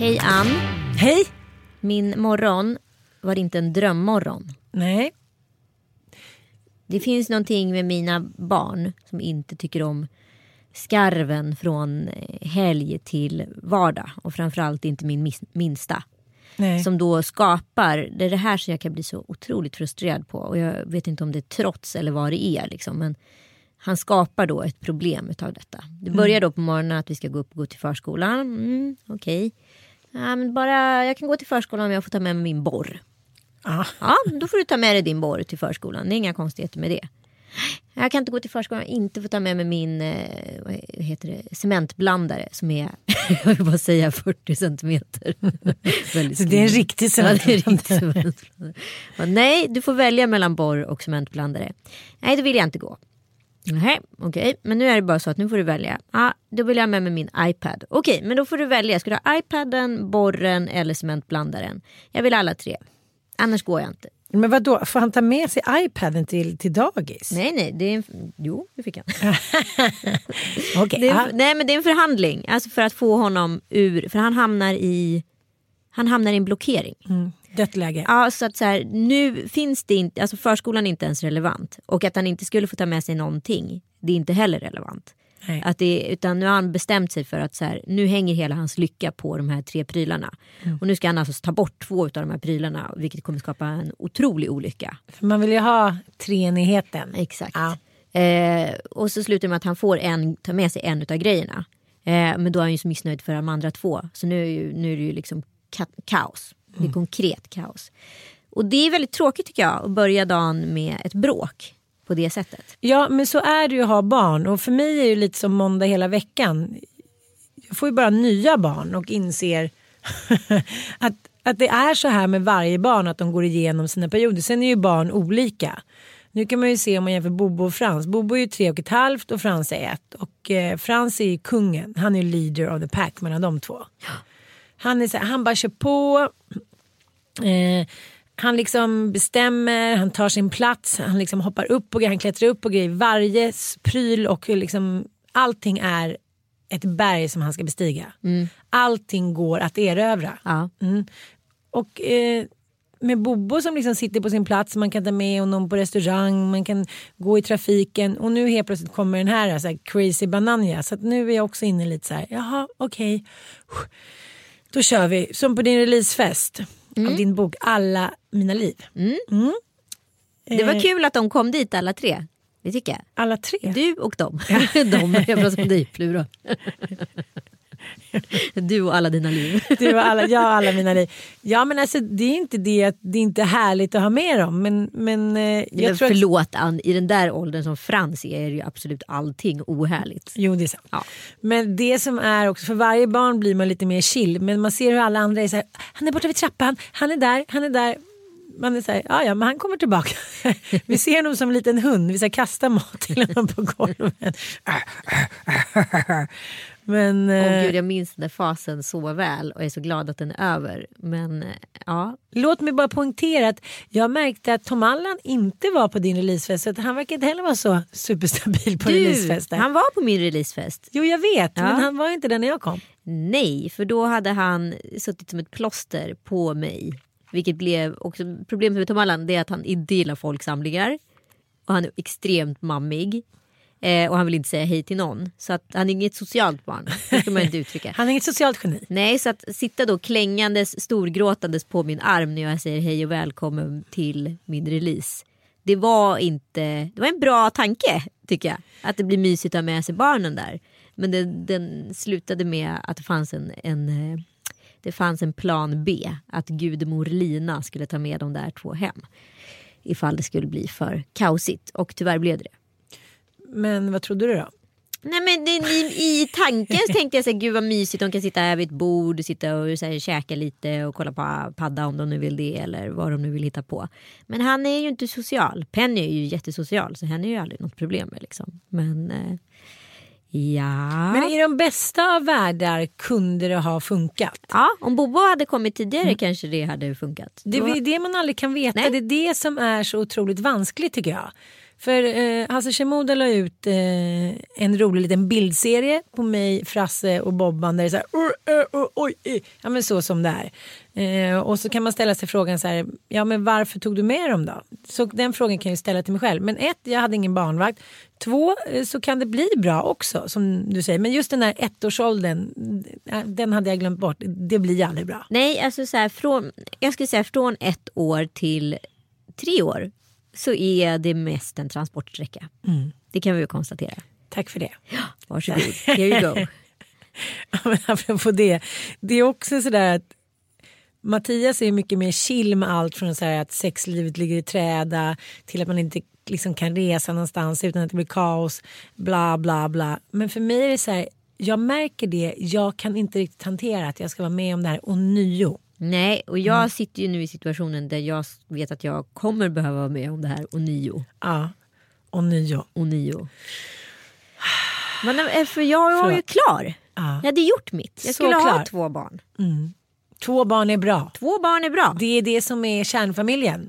Hej Ann. Hej! Min morgon var inte en drömmorgon. Nej. Det finns någonting med mina barn som inte tycker om skarven från eh, helg till vardag. Och framförallt inte min minsta. Nej. Som då skapar, det är det här som jag kan bli så otroligt frustrerad på. Och jag vet inte om det är trots eller vad det är. Liksom. Men han skapar då ett problem utav detta. Det börjar då på morgonen att vi ska gå upp och gå till förskolan. Mm, Okej. Ja, men bara, jag kan gå till förskolan om jag får ta med mig min borr. Ja. Ja, då får du ta med dig din borr till förskolan. Det är inga konstigheter med det. Jag kan inte gå till förskolan om jag inte får ta med mig min eh, vad heter det, cementblandare som är, jag vill bara säga 40 centimeter. Så det är en riktig Ja, cementblandare. riktig cementblandare. Ja, Nej, du får välja mellan borr och cementblandare. Nej, då vill jag inte gå. Nej, okej, men nu är det bara så att nu får du välja. Ja, då vill jag ha med mig min iPad. Okej, men då får du välja. Ska du ha iPaden, borren eller cementblandaren? Jag vill alla tre. Annars går jag inte. Men vad då? får han ta med sig iPaden till, till dagis? Nej, nej, det är en... Jo, det fick han. Det är, en- nej, men det är en förhandling. Alltså för att få honom ur... För han hamnar i... Han hamnar i en blockering. mm, dött läge. Ja, så att så här, nu finns det inte, alltså förskolan är inte ens relevant. Och att han inte skulle få ta med sig någonting, det är inte heller relevant. Nej. Att det, utan nu har han bestämt sig för att så här, nu hänger hela hans lycka på de här tre prylarna. Mm. Och nu ska han alltså ta bort två av de här prylarna, vilket kommer skapa en otrolig olycka. För man vill ju ha treenigheten. Exakt. Ja. Eh, och så slutar det med att han får en, ta med sig en av grejerna. Eh, men då är han ju så missnöjd för de andra två. Så nu nu är det ju liksom ka- kaos. Det Mm. är konkret kaos. Och det är väldigt tråkigt tycker jag att börja dagen med ett bråk på det sättet. Ja men så är det ju att ha barn och för mig är det lite som måndag hela veckan. Jag får ju bara nya barn och inser att, att det är så här med varje barn att de går igenom sina perioder. Sen är ju barn olika. Nu kan man ju se om man jämför Bobo och Frans. Bobo är ju tre och ett halvt och Frans är ett. Och eh, Frans är ju kungen. Han är ju leader of the pack mellan de två. Han är så här, han bara kör på. Eh, han liksom bestämmer, han tar sin plats, han liksom hoppar upp och han klättrar upp på grejer. Varje pryl och liksom allting är ett berg som han ska bestiga. Allting går att erövra. Ja. Mm. Och eh, med Bobo som liksom sitter på sin plats, man kan ta med honom på restaurang, man kan gå i trafiken och nu helt plötsligt kommer den här, så här crazy bananja. Så nu är jag också inne lite så här, jaha okej. Då kör vi, som på din releasefest av din bok Alla mina liv. Det Eh. var kul att de kom dit alla tre. Det tycker jag. Alla tre? Du och dem. de, jag pratar om dig plural. du och alla dina liv. Du och alla, jag och alla mina liv. Ja men alltså det är inte det att det är inte är härligt att ha med dem. Men, men eh, jag Men tror att, förlåt Ann, i den där åldern som Frans är, är ju absolut allting ohärligt. Jo det är sant. Ja. Men det som är också, för varje barn blir man lite mer chill. Men man ser hur alla andra är så här, han är borta vid trappan, han är där, han är där. man är så här, ja ja men han kommer tillbaka. vi ser honom som en liten hund, vi ska kasta mat till honom på golvet. men, eh, gud, jag minns den där fasen så väl och är så glad att den är över. Men eh, ja, Låt mig bara poängtera att jag märkte att Tom Allan inte var på din releasefest. Så att han verkar inte heller vara så superstabil på du, releasefester. han var på min releasefest. Jo jag vet, Ja. men han var inte där när jag kom. Nej, för då hade han suttit som ett plåster på mig. Vilket blev också problemet med Tom Allan är att han inte gillar folksamlingar. Och han är extremt mammig. Eh, och han vill inte säga hej till någon. Så att han är inget socialt barn. Det ska man inte uttrycka. Han är inget socialt geni. Nej, så att sitta då klängandes, storgråtandes på min arm när jag säger hej och välkommen till min release. Det var inte, det var en bra tanke tycker jag. Att det blir mysigt att ha med sig barnen där. Men den, den slutade med att det fanns en, en, eh, det fanns en plan B. Att gudmor Lina skulle ta med de där två hem. Ifall det skulle bli för kaosigt. Och tyvärr blev det det. Men vad trodde du då? Nej men det, i, i tanken så tänkte jag så här, gud vad mysigt, de kan sitta här vid ett bord, sitta och så här, käka lite och kolla på padda om de nu vill det eller vad de nu vill hitta på. Men han är ju inte social. Penny är ju jättesocial så henne är ju aldrig något problem med liksom. Men eh, ja. Men i de bästa av världar kunde det ha funkat. ja, om Bobo hade kommit tidigare kanske det hade funkat. Det är det man aldrig kan veta. Nej. Det är det som är så otroligt vanskligt tycker jag. För eh, Hasse Shimoda la ut eh, en rolig liten bildserie på mig, Frasse och Bobban där det är så här, uh, uh, oj, uh. ja men så som det är. Eh, och så kan man ställa sig frågan så här, ja men varför tog du med dem då? Så den frågan kan jag ju ställa till mig själv. Men ett, jag hade ingen barnvakt. Två, eh, så kan det bli bra också som du säger. Men just den där ettårsåldern, den hade jag glömt bort. Det blir aldrig bra. Nej, alltså så här, från, jag skulle säga från ett år till tre år så är det mest en transportsträcka. Det kan vi ju konstatera. Tack för det. Varsågod, here you go. Ja, apropå det. Det är också sådär att Mattias är mycket mer chill med allt från så att sexlivet ligger i träda till att man inte liksom kan resa någonstans utan att det blir kaos. Bla bla bla. Men för mig är det så här. Jag märker det. Jag kan inte riktigt hantera att jag ska vara med om det här och nio. Nej, och jag sitter ju nu i situationen där jag vet att jag kommer behöva vara med om det här och nio. Ja, och nio. Och nio. Men eh, för jag var ju Förlåt. klar. Ja. Jag hade gjort mitt. Jag skulle ha två barn. Två barn är bra. Två barn är bra. Det är det som är kärnfamiljen.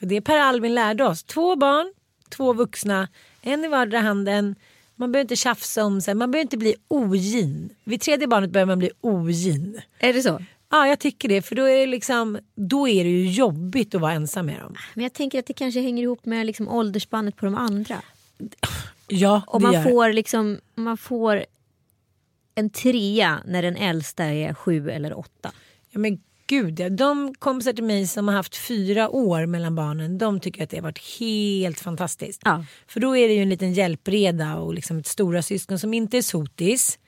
Det är Per Albin lärde oss. Två barn, två vuxna, en i vardera handen. Man behöver inte tjafsa om sig, man behöver inte bli ogin. Vid tredje barnet börjar man bli ogin. Är det så? Ja, jag tycker det. För då är det, liksom, då är det ju jobbigt att vara ensam med dem. Men jag tänker att det kanske hänger ihop med liksom åldersspannet på de andra. Ja, Och det man gör får liksom man får en trea när den äldsta är sju eller åtta. Ja, men gud, ja. de kompisar till mig som har haft fyra år mellan barnen, de tycker att det har varit helt fantastiskt. Ja. För då är det ju en liten hjälpreda och liksom ett stora syskon som inte är sotis.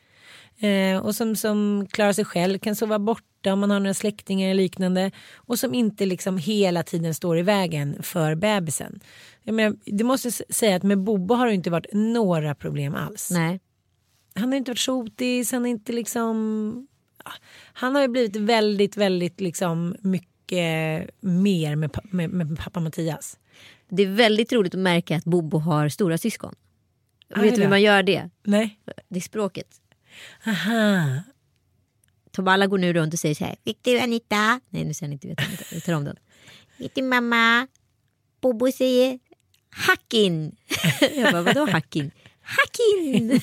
Eh, och som, som klarar sig själv, kan sova borta om man har några släktingar eller liknande. Och som inte liksom hela tiden står i vägen för bebisen. Jag menar, det måste säga att med Bobo har det inte varit några problem alls. Nej. Han har inte varit sotis, han är inte liksom... Han har ju blivit väldigt, väldigt liksom mycket mer med, med, med pappa Mattias. Det är väldigt roligt att märka att Bobo har stora syskon. Vet du hur man gör det? Nej. Det är språket. Aha. Tom alla går nu runt och säger så här. Vet du Anita? Nej nu säger han inte Anita. Jag tar om den. Vet du mamma? Bobo säger hackin. Jag bara vadå hackin? Hackin.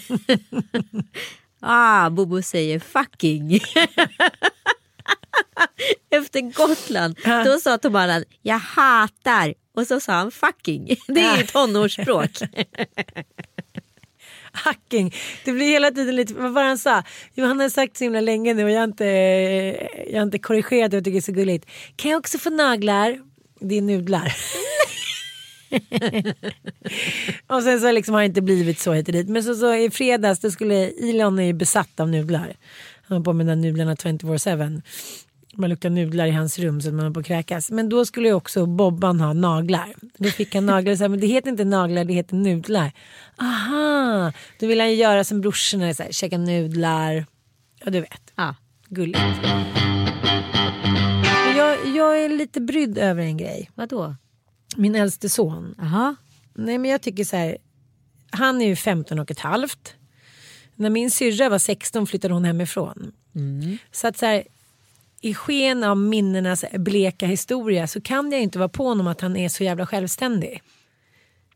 ah, Bobo säger fucking. Efter Gotland då sa Tom Allan jag hatar och så sa han fucking. Det är ju tonårsspråk. Hacking. Det blir hela tiden lite, vad var det han sa? Jo han har sagt så himla länge nu och jag har inte, jag har inte korrigerat det och tycker det är så gulligt. Kan jag också få naglar? Det är nudlar. och sen så liksom har det inte blivit så hit och dit. Men så, så i fredags då skulle Elon är ju besatt av nudlar. Han har på med de där nudlarna 24-7. Man luktar nudlar i hans rum så att man är på att kräkas. Men då skulle ju också Bobban ha naglar. Då fick han naglar och sa men det heter inte naglar det heter nudlar. Aha, då vill han ju göra som brorsorna, så här, käka nudlar. Ja du vet, Ja. gulligt. Jag, jag är lite brydd över en grej. Vadå? Min äldste son. Jaha. Nej men jag tycker så här. Han är ju 15 och ett halvt. När min syrra var 16 flyttade hon hemifrån. Så att så här. I sken av minnenas bleka historia så kan jag inte vara på honom att han är så jävla självständig.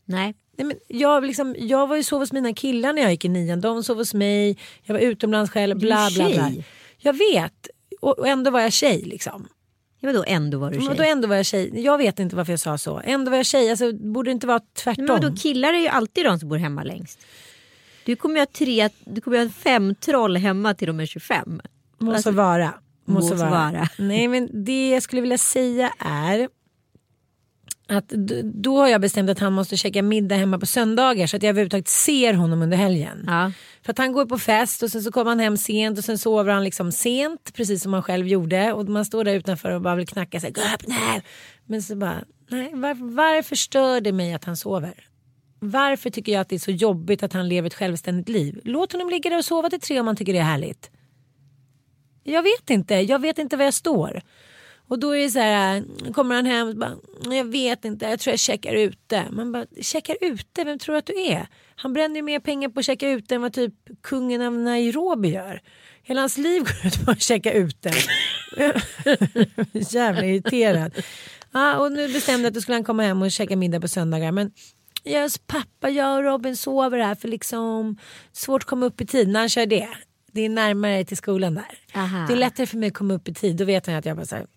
Nej. Nej, men jag, liksom, jag var ju sov hos mina killar när jag gick i nian. De sov hos mig. Jag var utomlands själv. Bla, bla, bla. Jag vet. Och, och ändå var jag tjej liksom. Ja, vadå ändå var du tjej? Men då ändå var jag tjej. Jag vet inte varför jag sa så. Ändå var jag tjej. Alltså, borde det inte vara tvärtom? Men vadå, killar är ju alltid de som bor hemma längst. Du kommer ju ha, tre, du kommer ju ha fem troll hemma till de är 25. Måste Alltså, vara. Måste vara. vara. Nej men det jag skulle vilja säga är att då har jag bestämt att han måste käka middag hemma på söndagar så att jag överhuvudtaget ser honom under helgen. Ja. För att han går på fest och sen så kommer han hem sent och sen sover han liksom sent precis som han själv gjorde och man står där utanför och bara vill knacka sig. Gå upp nu! Men så bara, nej varför, varför stör det mig att han sover? Varför tycker jag att det är så jobbigt att han lever ett självständigt liv? Låt honom ligga där och sova till tre om han tycker det är härligt. Jag vet inte, jag vet inte var jag står. Och då är det så här, kommer han hem och bara, jag vet inte, jag tror jag checkar ute. Man bara, checkar ute, vem tror du att du är? Han bränner ju mer pengar på att checka ute än vad typ kungen av Nairobi gör. Hela hans liv går ut på att checka ute. Jävla irriterad. Ja, och nu bestämde jag att då skulle han komma hem och käka middag på söndagar. Men Yes, pappa, jag och Robin sover här för liksom svårt att komma upp i tid när han kör det. Det är närmare till skolan där. Aha. Det är lättare för mig att komma upp i tid. Då vet han att jag bara så här,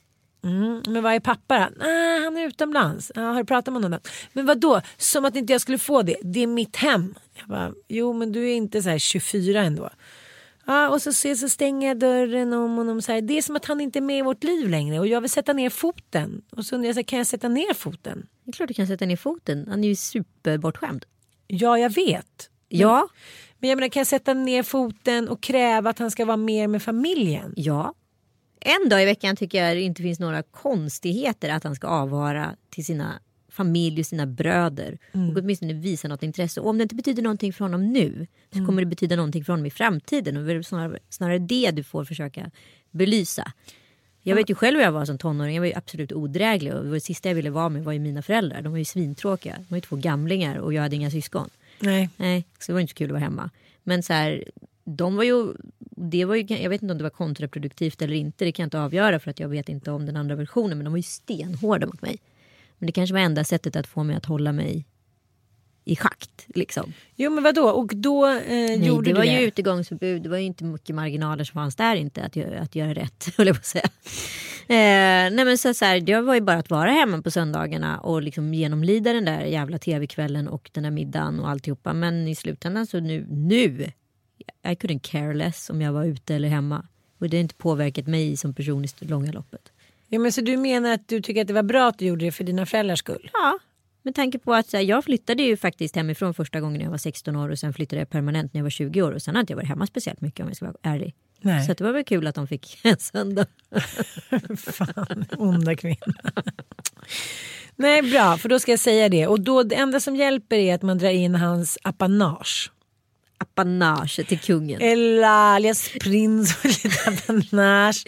mm, men vad är pappa då? Ah, han är utomlands. Ah, har du pratat med honom? då? Men vad då? Som att inte jag skulle få det. Det är mitt hem. Jag bara, jo men du är inte så här 24 ändå. Ja, och så, så, så stänger jag dörren om honom. Så här. Det är som att han inte är med i vårt liv längre och jag vill sätta ner foten. Och så undrar jag, så här, kan jag sätta ner foten? Det är klart du kan sätta ner foten. Han är ju superbortskämd. Ja, jag vet. Ja. Men jag menar, kan jag sätta ner foten och kräva att han ska vara mer med familjen? Ja. En dag i veckan tycker jag det inte finns några konstigheter att han ska avvara till sina familj och sina bröder. Och åtminstone visa något intresse. Och om det inte betyder någonting för honom nu så kommer det betyda någonting för honom i framtiden. Och det är snarare, snarare det du får försöka belysa. Jag vet ju själv hur jag var som tonåring. Jag var ju absolut odräglig. Och det sista jag ville vara med var ju mina föräldrar. De var ju svintråkiga. De var ju två gamlingar och jag hade inga syskon. Nej. Nej, så det var inte så kul att vara hemma. Men så här, de var ju, det var ju, jag vet inte om det var kontraproduktivt eller inte. Det kan jag inte avgöra för att jag vet inte om den andra versionen. Men de var ju stenhårda mot mig. Men det kanske var enda sättet att få mig att hålla mig i schakt. Liksom. Jo men vadå? Och då eh, Nej, gjorde det var du ju det? utegångsförbud. Det var ju inte mycket marginaler som fanns där inte att göra, att göra rätt. höll jag på att säga. Eh, nej men så, så här, det var ju bara att vara hemma på söndagarna och liksom genomlida den där jävla tv-kvällen och den där middagen och alltihopa. Men i slutändan så nu, nu, I couldn't care less om jag var ute eller hemma. Och det har inte påverkat mig som person i det långa loppet. Ja, men så du menar att du tycker att det var bra att du gjorde det för dina föräldrars skull? Ja, med tanke på att här, jag flyttade ju faktiskt hemifrån första gången när jag var 16 år och sen flyttade jag permanent när jag var 20 år och sen har inte jag varit hemma speciellt mycket om jag ska vara ärlig. Nej. Så det var väl kul att de fick en söndag. Fan, onda kvinna. Nej bra, för då ska jag säga det. Och då, det enda som hjälper är att man drar in hans apanage. Apanage till kungen. Eller alias prins och lite apanage.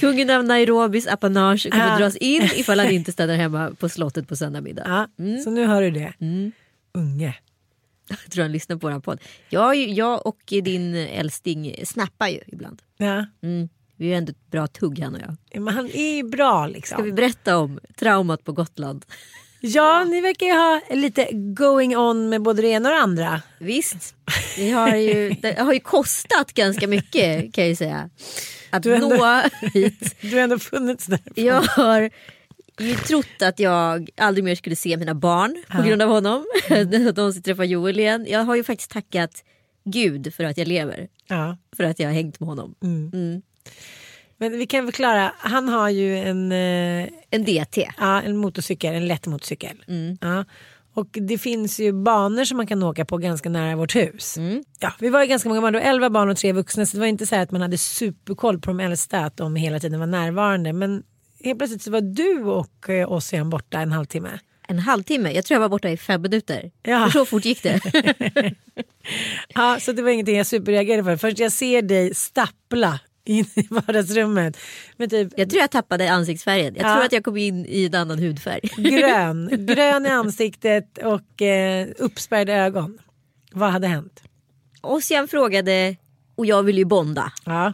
Kungen av Nairobis apanage kommer Ah. dras in ifall han inte stannar hemma på slottet på söndag middag. Ja, Så nu hör du det. Mm. Unge. Jag tror han lyssnar på vår podd. Jag, jag och din älsting snappar ju ibland. Ja. Mm. Vi är ju ändå ett bra tugg han och jag. Men han är ju bra liksom. Ska vi berätta om traumat på Gotland? Ja, ni verkar ju ha lite going on med både det ena och det andra. Visst, det har ju, det har ju kostat ganska mycket kan jag ju säga. Att Du ändå- nå hit. Du har ändå funnits där. Jag har ju trott att jag aldrig mer skulle se mina barn på grund av honom. Att de ska träffa Joel igen. Jag har ju faktiskt tackat Gud för att jag lever. Ja. För att jag har hängt med honom. Men vi kan förklara, han har ju en, eh, En DT. ja, en motorcykel, en lätt motorcykel. Ja. Och det finns ju banor som man kan åka på ganska nära vårt hus. Ja, vi var ju ganska många barn, var 11 barn och tre vuxna så det var inte så här att man hade superkoll på de äldsta att de hela tiden var närvarande. Men helt plötsligt så var du och eh, Ossian borta en halvtimme. En halvtimme. Jag tror jag var borta i fem minuter. Ja. För så fort gick det. Ja, så det var ingenting jag superreagerade för. Först jag ser dig stappla in i vardagsrummet. Med typ Jag tror jag tappade ansiktsfärgen. Jag Ja. tror att jag kom in i en annan hudfärg. grön. grön i ansiktet och eh, uppspärrade ögon. Vad hade hänt? Ossian frågade och jag ville ju bonda. Ja.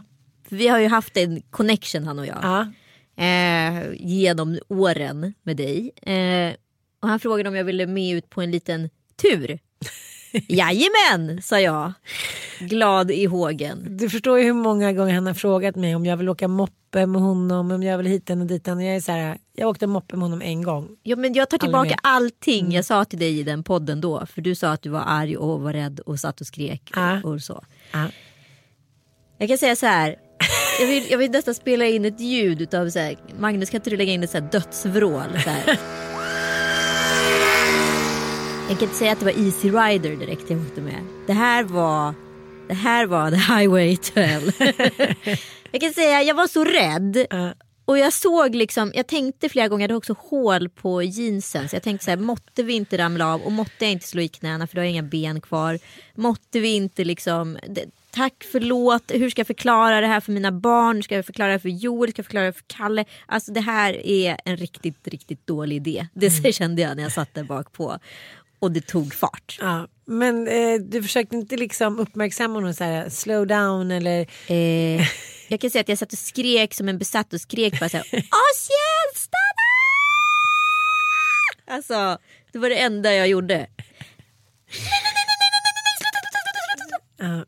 För vi har ju haft en connection han och jag. Ja. Eh, genom åren med dig. Eh, och han frågade om jag ville med ut på en liten tur. Jajamän, sa jag. Glad i hågen. Du förstår ju hur många gånger han har frågat mig om jag vill åka moppe med honom, om jag vill hit och dit. Och jag är så här, jag åkte moppe med honom en gång. Ja, men jag tar tillbaka mer. allting jag sa till dig i den podden då. För du sa att du var arg och var rädd och satt och skrek. Ja. Och, och så. Ja. Jag kan säga så här. Jag vill, jag vill nästan spela in ett ljud utav så här, Magnus kan inte du lägga in ett så här dödsvrål? Så här. Jag kan inte säga att det var Easy Rider direkt jag åkte med. Det här var, det här var the highway to hell. jag kan säga jag var så rädd. Och jag såg liksom, jag tänkte flera gånger, jag hade också hål på jeansen. Så jag tänkte så här, måtte vi inte ramla av och måtte jag inte slå i knäna för då har jag inga ben kvar. Måtte vi inte liksom, det, tack förlåt, hur ska jag förklara det här för mina barn? Ska jag förklara det för Joel? Ska jag förklara det för Kalle? Alltså det här är en riktigt, riktigt dålig idé. Det Mm. kände jag när jag satt där bak på. Och det tog fart. Ja. Men eh, du försökte inte liksom uppmärksamma honom så här, slow down eller Eh, jag kan säga att jag satt och skrek som en besatt och skrek bara såhär Asien stanna! Alltså det var det enda jag gjorde. Ja.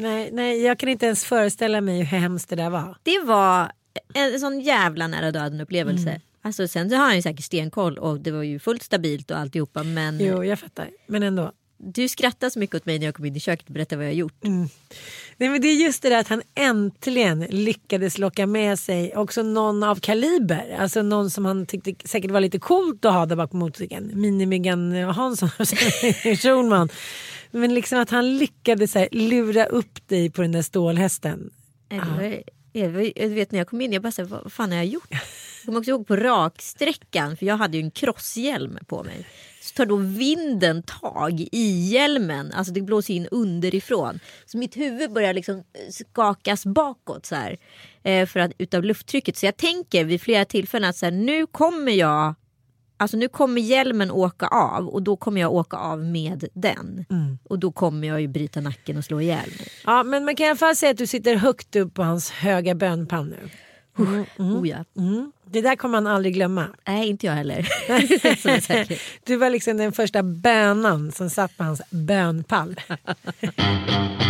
Nej, nej, jag kan inte ens föreställa mig hur hemskt det där var. Det var en sån jävla nära döden upplevelse. Mm. Alltså, sen så har han ju säkert stenkoll och det var ju fullt stabilt och alltihopa men Jo, jag fattar. Men ändå. du skrattar så mycket åt mig när jag kom in i köket och berättade vad jag har gjort. Mm. Nej, men det är just det där att han äntligen lyckades locka med sig också någon av kaliber. Alltså någon som han tyckte säkert var lite coolt att ha där bak på motorcykeln. Mini-Miggan Hansson, Schulman. Men liksom att han lyckades här, lura upp dig på den där stålhästen. Jag, var- jag vet när jag kom in, jag bara så här, vad fan har jag gjort? Jag kommer också ihåg på raksträckan, för jag hade ju en crosshjälm på mig. Så tar då vinden tag i hjälmen, alltså det blåser in underifrån. Så mitt huvud börjar liksom skakas bakåt så här. Eh, för att, utav lufttrycket. Så jag tänker vid flera tillfällen att så här, nu kommer jag Alltså nu kommer hjälmen åka av och då kommer jag åka av med den. Och då kommer jag ju bryta nacken och slå ihjäl mig. Ja, men man kan i alla fall säga att du sitter högt upp på hans höga bönpann nu. Oh ja. Mm. Det där kommer han aldrig glömma. Nej, inte jag heller. Du var liksom den första bönan som satt på hans bönpall.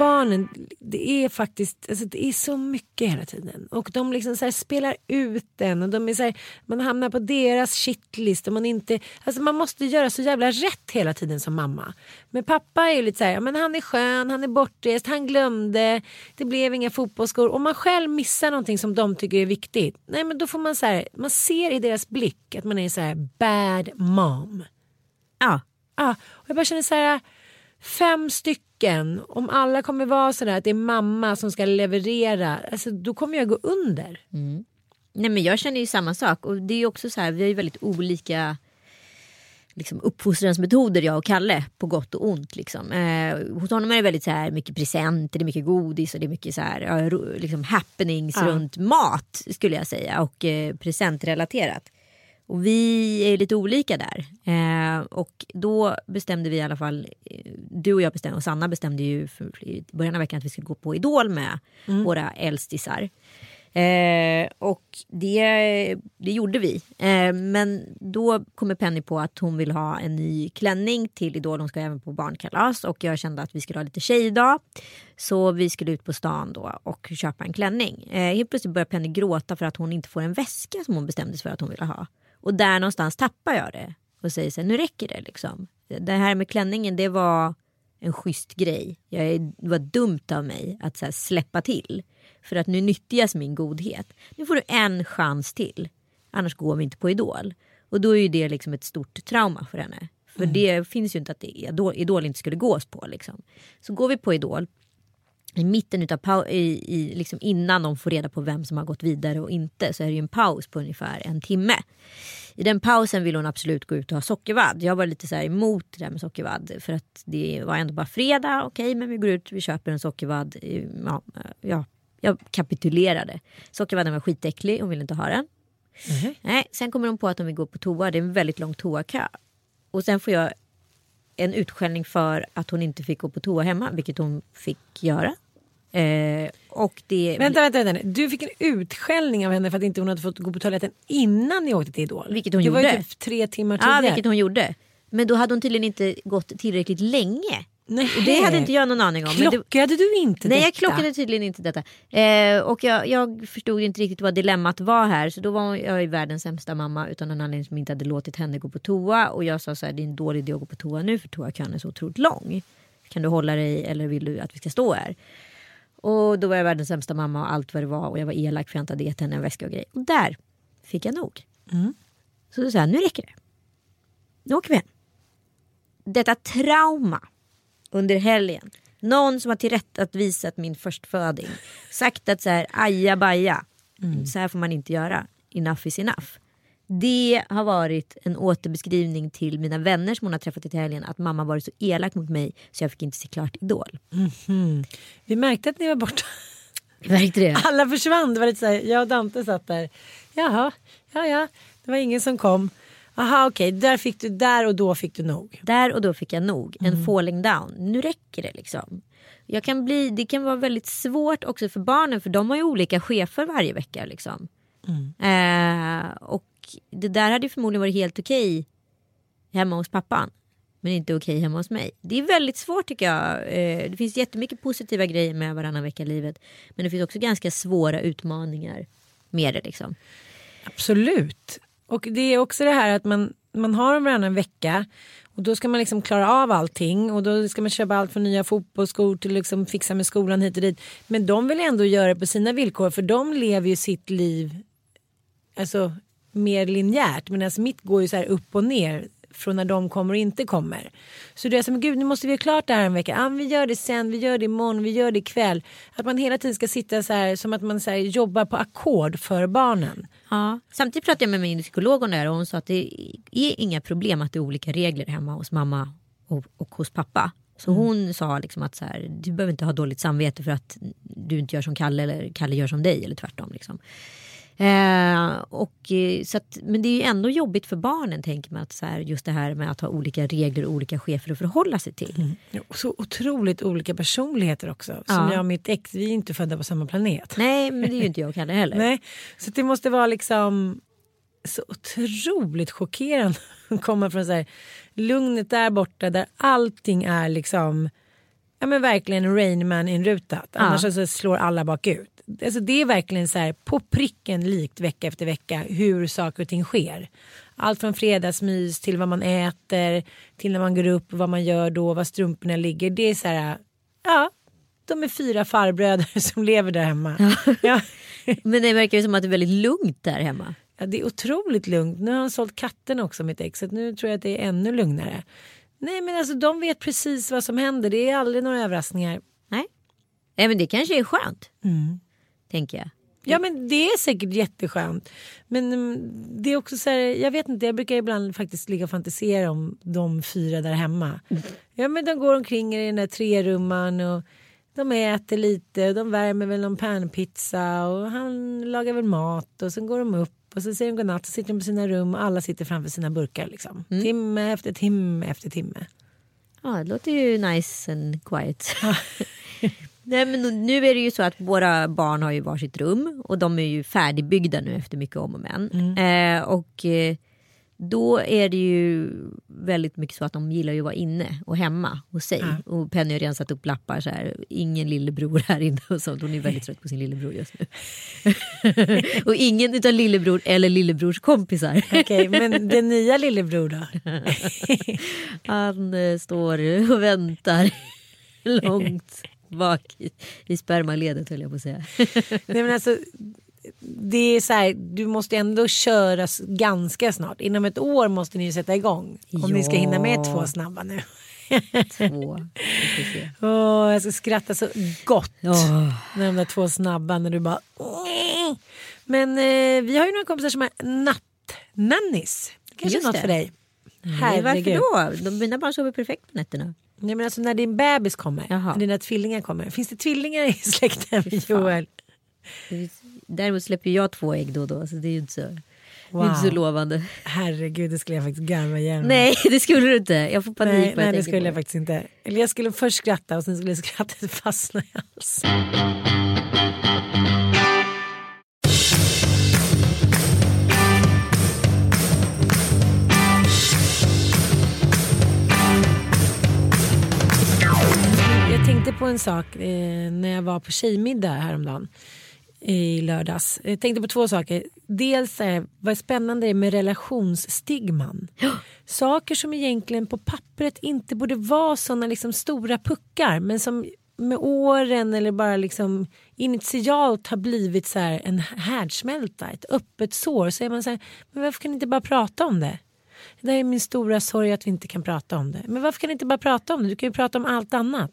barnen, det är faktiskt alltså det är så mycket hela tiden. Och de liksom så spelar ut den och de är så här, man hamnar på deras shitlist och man inte, alltså man måste göra så jävla rätt hela tiden som mamma. Men pappa är ju lite så här, ja, men han är skön, han är bortrest, han glömde, det blev inga fotbollsskor. Om man själv missar någonting som de tycker är viktigt, nej men då får man så här, man ser i deras blick att man är så här bad mom. Ja, Ja, och jag bara känner så här, fem stycken, om alla kommer vara sådär att det är mamma som ska leverera, alltså då kommer jag gå under. Nej, men jag känner ju samma sak. Och det är ju också så här, vi har ju väldigt olika liksom, uppfostransmetoder jag och Kalle på gott och ont. Liksom. Eh, hos honom är det väldigt så här, mycket presenter, det är mycket godis och det är mycket så här, liksom happenings Ja. runt mat skulle jag säga och eh, presentrelaterat. Och vi är lite olika där. Eh, och då bestämde vi i alla fall, eh, du och jag bestämde och Sanna bestämde ju i början av veckan att vi skulle gå på Idol med våra äldstisar. Eh, och det, det gjorde vi. Eh, men då kommer Penny på att hon vill ha en ny klänning till Idol. Hon ska även på barnkalas och jag kände att vi skulle ha lite tjejdag. Så vi skulle ut på stan då och köpa en klänning. Eh, helt plötsligt börjar Penny gråta för att hon inte får en väska som hon bestämde sig för att hon ville ha. Och där någonstans tappar jag det och säger så här, nu räcker det liksom. Det här med klänningen det var en schysst grej. Jag är, det var dumt av mig att så släppa till. För att nu nyttjas min godhet. Nu får du en chans till. Annars går vi inte på Idol. Och då är ju det liksom ett stort trauma för henne. För det finns ju inte att det, Idol, Idol inte skulle gås på. Liksom. Så går vi på Idol. I mitten utav i, i, liksom innan de får reda på vem som har gått vidare och inte så är det ju en paus på ungefär en timme. I den pausen ville hon absolut gå ut och ha sockervadd. Jag var lite så här emot det där med sockervadd. För att det var ändå bara fredag. Okej, okay, men vi går ut, vi köper en sockervadd. Ja, ja, jag kapitulerade. Sockervadden var skitäcklig, hon ville inte ha den. Mm. Nej, sen kommer hon på att hon vill gå på toa. Det är en väldigt lång toakö. Och sen får jag en utskällning för att hon inte fick gå på toa hemma, vilket hon fick göra. Eh, och det... Vänta, vänta, vänta. Du fick en utskällning av henne för att inte hon hade fått gå på toaletten innan ni åkte till Idol. Vilket hon det gjorde. var ju typ tre timmar tidigare. Ja, vilket hon gjorde. Men då hade hon tydligen inte gått tillräckligt länge. Nej. Det hade inte jag någon aning om. Klockade du inte Nej, detta? jag klockade tydligen inte detta. Eh, och jag, jag, förstod inte riktigt vad dilemmat var här. Så då var jag ju världens sämsta mamma utan en anledning som inte hade låtit henne gå på toa. Och jag sa så här, det är en dålig idé att gå på toa nu för toakön är så otroligt lång. Kan du hålla dig eller vill du att vi ska stå här? Och då var jag världens sämsta mamma och allt vad det var. Och jag var elak för jag inte hade gett henne en väska och grejer. Och där fick jag nog. Mm. Så då sa jag, nu räcker det. Nu åker vi hem. Detta trauma under helgen. Någon som har tillrättavisat min förstföding. Sagt att så här, aja baja. Mm. Så här får man inte göra. Enough is enough. Det har varit en återbeskrivning till mina vänner som hon har träffat i helgen. Att mamma varit så elak mot mig så jag fick inte se klart Idol. Mm -hmm. Vi märkte att ni var borta. Märkte det? Alla försvann. Det var lite så här, jag och Dante satt där. Jaha, ja ja. Det var ingen som kom. Aha okej, okay. där, fick du, där och då fick du nog. Där och då fick jag nog. En mm. falling down. Nu räcker det liksom. Jag kan bli, det kan vara väldigt svårt också för barnen för de har ju olika chefer varje vecka. Liksom. Mm. Eh, och det där hade förmodligen varit helt okej hemma hos pappan. Men inte okej hemma hos mig. Det är väldigt svårt tycker jag. Eh, det finns jättemycket positiva grejer med varannan vecka-livet. Men det finns också ganska svåra utmaningar med det. Liksom. Absolut. Och det är också det här att man, man har dem varannan vecka och då ska man liksom klara av allting och då ska man köpa allt från nya fotbollsskor till liksom fixa med skolan hit och dit. Men de vill ändå göra det på sina villkor för de lever ju sitt liv alltså, mer linjärt. medan alltså mitt går ju så här upp och ner från när de kommer och inte kommer. Så det är som gud nu måste vi ha klart det här en vecka. Ah, vi gör det sen, vi gör det imorgon, vi gör det ikväll. Att man hela tiden ska sitta så här som att man så här, jobbar på ackord för barnen. Ja. Samtidigt pratade jag med min psykolog om det här och hon sa att det är inga problem att det är olika regler hemma hos mamma och, och hos pappa. Så mm. hon sa liksom att så här, du behöver inte ha dåligt samvete för att du inte gör som Kalle eller Kalle gör som dig eller tvärtom. Liksom. Eh, och, eh, så att, men det är ju ändå jobbigt för barnen tänker man. Att så här, just det här med att ha olika regler och olika chefer att förhålla sig till. Mm. Så otroligt olika personligheter också. Som ja. jag och mitt ex, vi är inte födda på samma planet. Nej men det är ju inte jag och Kalle heller. Nej, så det måste vara liksom så otroligt chockerande att komma från så här, lugnet där borta där allting är liksom ja men verkligen Rainman inrutat. Annars ja. så slår alla bakut alltså det är verkligen så här på pricken likt vecka efter vecka hur saker och ting sker. Allt från fredagsmys till vad man äter till när man går upp, vad man gör då, var strumporna ligger. Det är så här, ja, de är fyra farbröder som lever där hemma. Ja. ja. Men det verkar ju som att det är väldigt lugnt där hemma. Ja, det är otroligt lugnt. Nu har han sålt katten också mitt ex, så nu tror jag att det är ännu lugnare. Nej men alltså de vet precis vad som händer, det är aldrig några överraskningar. Nej, Nej men det kanske är skönt. Mm tänker jag. Ja men det är säkert jätteskönt. Men mm, det är också så här, jag vet inte, jag brukar ibland faktiskt ligga och fantisera om de fyra där hemma. Mm. Ja men de går omkring i den där trerumman och de äter lite, de värmer väl någon panpizza och han lagar väl mat och sen går de upp och så säger de godnatt och sitter de på sina rum och alla sitter framför sina burkar liksom. Mm. Timme efter timme efter timme. Ja det låter ju nice and quiet. Nej, men nu är det ju så att våra barn har ju varsitt rum och de är ju färdigbyggda nu efter mycket om och men. Mm. Eh, och eh, då är det ju väldigt mycket så att de gillar ju att vara inne och hemma hos sig. Mm. Och Penny har redan satt upp lappar så här, ingen lillebror här inne och sånt. Hon är väldigt trött på sin lillebror just nu. och ingen utav lillebror eller lillebrors kompisar. Okej, okay, men den nya lillebror då? Han eh, står och väntar långt bak i, i spermaledet höll jag på att säga. Nej, men alltså, det är så här, du måste ändå köra ganska snart. Inom ett år måste ni sätta igång. Om ja. ni ska hinna med två snabba nu. två. Oh, jag ska skratta så gott oh. när de där två snabba när du bara... Men eh, vi har ju några kompisar som har natt nannis. Kanske Just något det. för dig. Nej, varför då? De, mina barn sover perfekt på nätterna. Nej, men alltså när din bebis kommer, Jaha. när dina tvillingar kommer. Finns det tvillingar i släkten Joel? Däremot släpper jag två ägg då och då så det är ju inte så, Wow. inte så lovande. Herregud, det skulle jag faktiskt garva mig. Nej det skulle du inte. Jag får panik Nej, nej det skulle jag faktiskt inte. Eller jag skulle först skratta och sen skulle skrattet fastna i halsen. Tänkte på en sak eh, när jag var på tjejmiddag häromdagen i lördags. Jag tänkte på två saker. Dels eh, vad spännande det är med relationsstigman. Saker som egentligen på pappret inte borde vara sådana liksom stora puckar men som med åren eller bara liksom initialt har blivit så en härdsmälta, ett öppet sår. Så är man så här, men varför kan ni inte bara prata om det? Det är min stora sorg att vi inte kan prata om det. Men varför kan ni inte bara prata om det? Du kan ju prata om allt annat.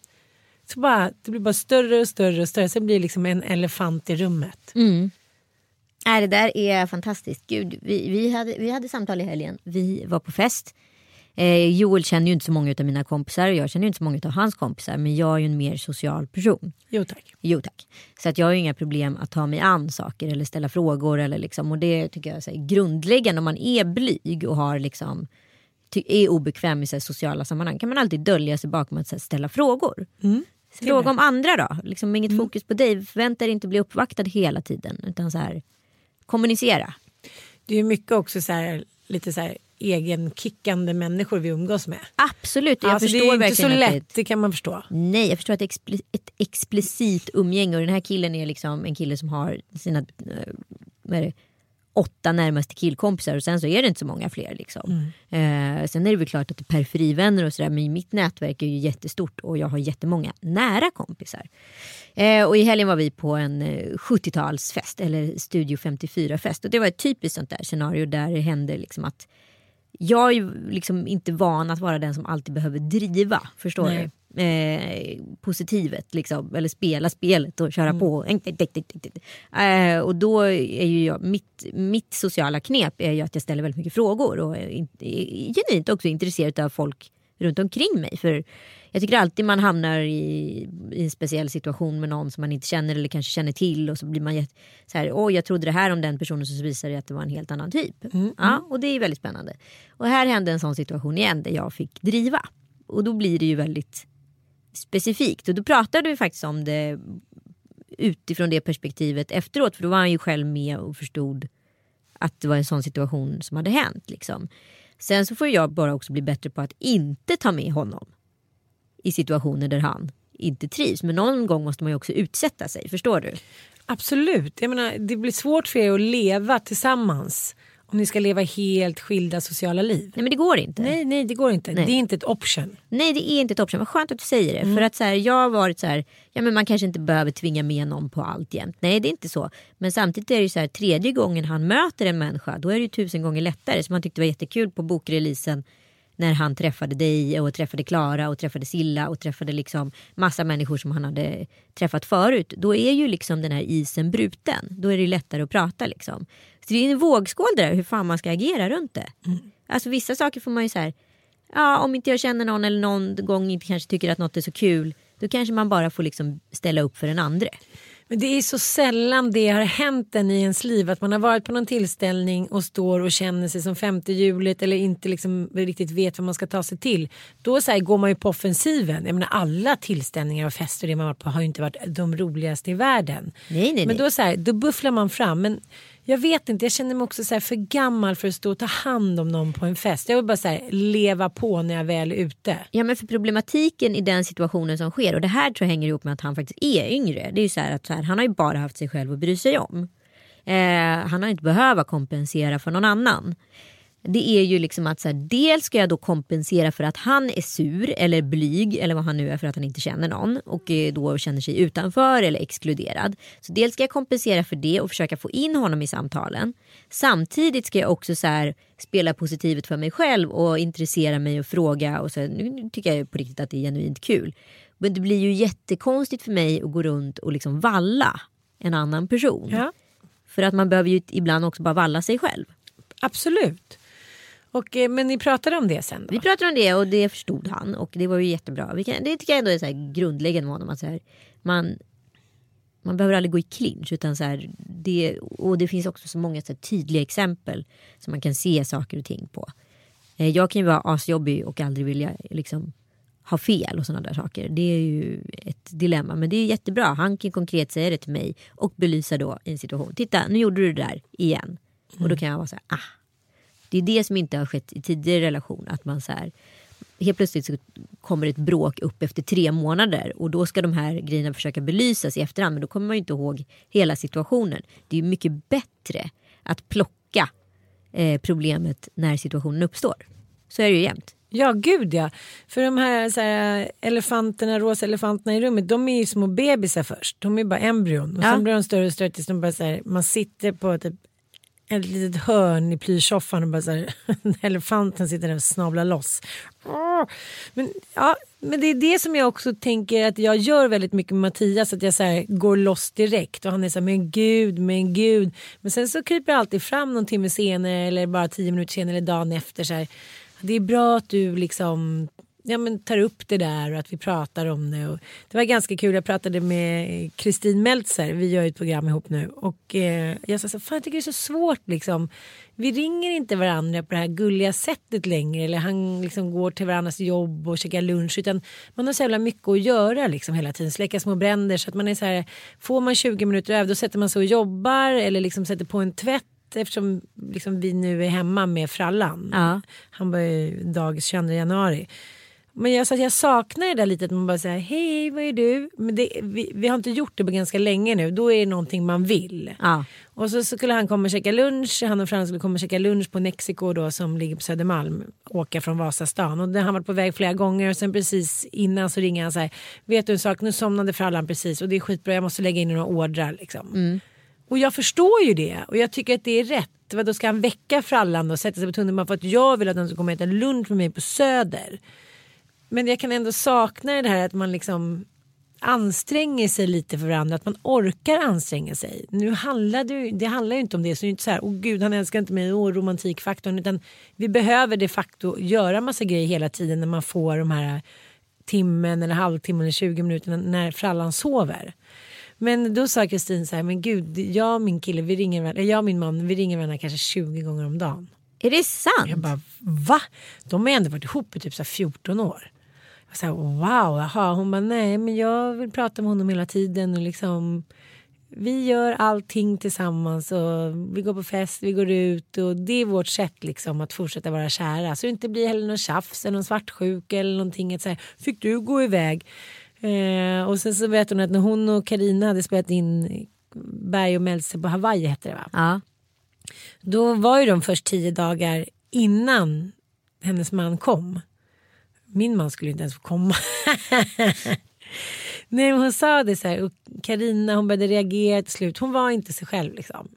Så bara, det blir bara större och större och större. Sen blir det liksom en elefant i rummet. Nej, det där är fantastiskt. Gud, vi, vi, hade, vi hade samtal i helgen. Vi var på fest. Eh, Joel känner ju inte så många av mina kompisar och jag känner inte så många av hans kompisar. Men jag är ju en mer social person. Jo tack. Jo tack. Så att jag har ju inga problem att ta mig an saker eller ställa frågor. Eller liksom, och det tycker jag är grundläggande om man är blyg och har liksom, är obekväm i så sociala sammanhang. kan man alltid dölja sig bakom att ställa frågor. Fråga om andra då. Liksom, inget fokus på dig. Förvänta dig inte bli uppvaktad hela tiden. Utan så här, kommunicera. Det är mycket också så här, lite så här egenkickande människor vi umgås med. Absolut, jag alltså, det förstår är inte så verkligen att det lätt, det kan man förstå. Nej, jag förstår att det är expli- ett explicit umgänge och den här killen är liksom en kille som har sina det, åtta närmaste killkompisar och sen så är det inte så många fler. Liksom. Eh, sen är det väl klart att det är periferivänner och sådär men mitt nätverk är ju jättestort och jag har jättemånga nära kompisar. Eh, och i helgen var vi på en eh, 70-talsfest eller Studio 54-fest och det var ett typiskt sånt där scenario där det hände liksom att jag är ju liksom inte van att vara den som alltid behöver driva. Förstår Nej. du? Eh, positivet liksom. Eller spela spelet och köra på. Eh, och då är ju jag, mitt, mitt sociala knep är ju att jag ställer väldigt mycket frågor. Och är, in- är genuint också intresserad av folk runt omkring mig. För jag tycker alltid man hamnar i, i en speciell situation med någon som man inte känner eller kanske känner till och så blir man så här, åh jag trodde det här om den personen så visar det att det var en helt annan typ. Ja, och det är väldigt spännande. Och här hände en sån situation igen där jag fick driva. Och då blir det ju väldigt specifikt. Och då pratade vi faktiskt om det utifrån det perspektivet efteråt. För då var han ju själv med och förstod att det var en sån situation som hade hänt. Liksom. Sen så får jag bara också bli bättre på att inte ta med honom i situationer där han inte trivs. Men någon gång måste man ju också utsätta sig, förstår du? Absolut. Jag menar, det blir svårt för er att leva tillsammans om ni ska leva helt skilda sociala liv. Nej men det går inte. Nej, nej det går inte. Nej. Det är inte ett option. Nej det är inte ett option. Vad skönt att du säger det. För att så här, jag har varit så här, ja men man kanske inte behöver tvinga med någon på allt jämt. Nej det är inte så. Men samtidigt är det ju så här, tredje gången han möter en människa då är det ju tusen gånger lättare. Så man tyckte var jättekul på bokreleasen när han träffade dig och träffade Klara och träffade Silla och träffade liksom massa människor som han hade träffat förut. Då är ju liksom den här isen bruten. Då är det lättare att prata liksom. Så det är en vågskål det där hur fan man ska agera runt det. Alltså vissa saker får man ju så här ja, om inte jag känner någon eller någon gång inte kanske tycker att något är så kul. Då kanske man bara får liksom ställa upp för den andra. Men det är så sällan det har hänt en i ens liv att man har varit på någon tillställning och står och känner sig som femte hjulet eller inte liksom riktigt vet vad man ska ta sig till. Då så här, går man ju på offensiven. Jag menar, alla tillställningar och fester det man varit på har ju inte varit de roligaste i världen. Nej, nej, Men då, så här, då bufflar man fram. Men jag vet inte, jag känner mig också så här för gammal för att stå och ta hand om någon på en fest. Jag vill bara så här, leva på när jag väl är ute. Ja men för problematiken i den situationen som sker och det här tror jag hänger ihop med att han faktiskt är yngre. Det är ju så här att så här, han har ju bara haft sig själv att bry sig om. Eh, han har inte behövt kompensera för någon annan. Det är ju liksom att så här, dels ska jag då kompensera för att han är sur eller blyg eller vad han nu är för att han inte känner någon och eh, då känner sig utanför eller exkluderad. Så dels ska jag kompensera för det och försöka få in honom i samtalen. Samtidigt ska jag också så här, spela positivet för mig själv och intressera mig och fråga och så här, nu tycker jag på riktigt att det är genuint kul. Men det blir ju jättekonstigt för mig att gå runt och liksom valla en annan person. Ja. För att man behöver ju ibland också bara valla sig själv. Absolut. Och, eh, men ni pratade om det sen då? Vi pratade om det och det förstod han och det var ju jättebra. Vi kan, det tycker jag ändå är så här grundläggande med honom. Att så här, man, man behöver aldrig gå i clinch. Utan så här, det, och det finns också så många så här, tydliga exempel som man kan se saker och ting på. Eh, jag kan ju vara asjobbig och aldrig vilja liksom, ha fel och sådana där saker. Det är ju ett dilemma. Men det är jättebra. Han kan konkret säga det till mig och belysa då i en situation. Titta, nu gjorde du det där igen. Och då kan jag vara så här, ah. Det är det som inte har skett i tidigare relation. Att man så här, helt plötsligt så kommer ett bråk upp efter tre månader och då ska de här grejerna försöka belysas i efterhand men då kommer man ju inte ihåg hela situationen. Det är mycket bättre att plocka eh, problemet när situationen uppstår. Så är det ju jämt. Ja, gud ja. För de här, så här elefanterna, rosa elefanterna i rummet, de är ju små bebisar först. De är bara embryon och ja. sen blir de större och större tills de bara så här, man sitter på typ ett litet hörn i plyschsoffan och bara så här, elefanten sitter där och snablar loss. Men, ja, men det är det som jag också tänker att jag gör väldigt mycket med Mattias. Att jag så här, går loss direkt och han är så här, men gud, men gud. Men sen så kryper jag alltid fram någon timme senare eller bara tio minuter senare eller dagen efter. Så här, det är bra att du liksom ja, men tar upp det där och att vi pratar om det. Och det var ganska kul, jag pratade med Kristin Meltzer, vi gör ett program ihop nu. Och eh, jag sa så fan jag tycker det är så svårt liksom. Vi ringer inte varandra på det här gulliga sättet längre. Eller han liksom går till varandras jobb och käkar lunch. Utan man har så jävla mycket att göra liksom hela tiden. Släcka små bränder. Så att man är så här, får man 20 minuter över då sätter man sig och jobbar. Eller liksom sätter på en tvätt eftersom liksom vi nu är hemma med frallan. Ja. Han börjar dagis 22 januari. Men jag, så jag saknar det där lite att man bara säger hej vad är du? Men det, vi, vi, har inte gjort det på ganska länge nu. Då är det någonting man vill. Ja. Och så, så skulle han komma och käka lunch. Han och Frans skulle komma och käka lunch på Mexiko då som ligger på Södermalm. Åka från Vasastan. Och han var på väg flera gånger och sen precis innan så ringer han så här. Vet du en sak nu somnade frallan precis och det är skitbra jag måste lägga in några ordrar liksom. Mm. Och jag förstår ju det och jag tycker att det är rätt. Då ska han väcka frallan och sätta sig på tunnelbanan för att jag vill att han ska komma och äta lunch med mig på Söder. Men jag kan ändå sakna det här att man liksom anstränger sig lite för varandra, att man orkar anstränga sig. Nu handlar det, det handlar ju inte om det, så det är inte så här, åh gud han älskar inte mig, åh romantikfaktorn, utan vi behöver de facto göra massa grejer hela tiden när man får de här timmen eller halvtimmen eller 20 minuterna när frallan sover. Men då sa Kristin så här, men gud, jag och min kille, vi ringer, jag och min man, vi ringer varandra kanske 20 gånger om dagen. Är det sant? Jag bara, va? De har ändå varit ihop i typ så 14 år. Jag sa, wow, jaha. Hon bara, nej men jag vill prata med honom hela tiden och liksom vi gör allting tillsammans och vi går på fest, vi går ut och det är vårt sätt liksom att fortsätta vara kära. Så det inte blir heller någon tjafs eller någon svartsjuka eller någonting. Att säga, fick du gå iväg? Eh, och sen så vet hon att när hon och Karina hade spelat in Berg och Meltzer på Hawaii hette det va? Ja. Då var ju de först tio dagar innan hennes man kom. Min man skulle inte ens få komma. Nej, hon sa det så här och Carina hon började reagera till slut. Hon var inte sig själv liksom.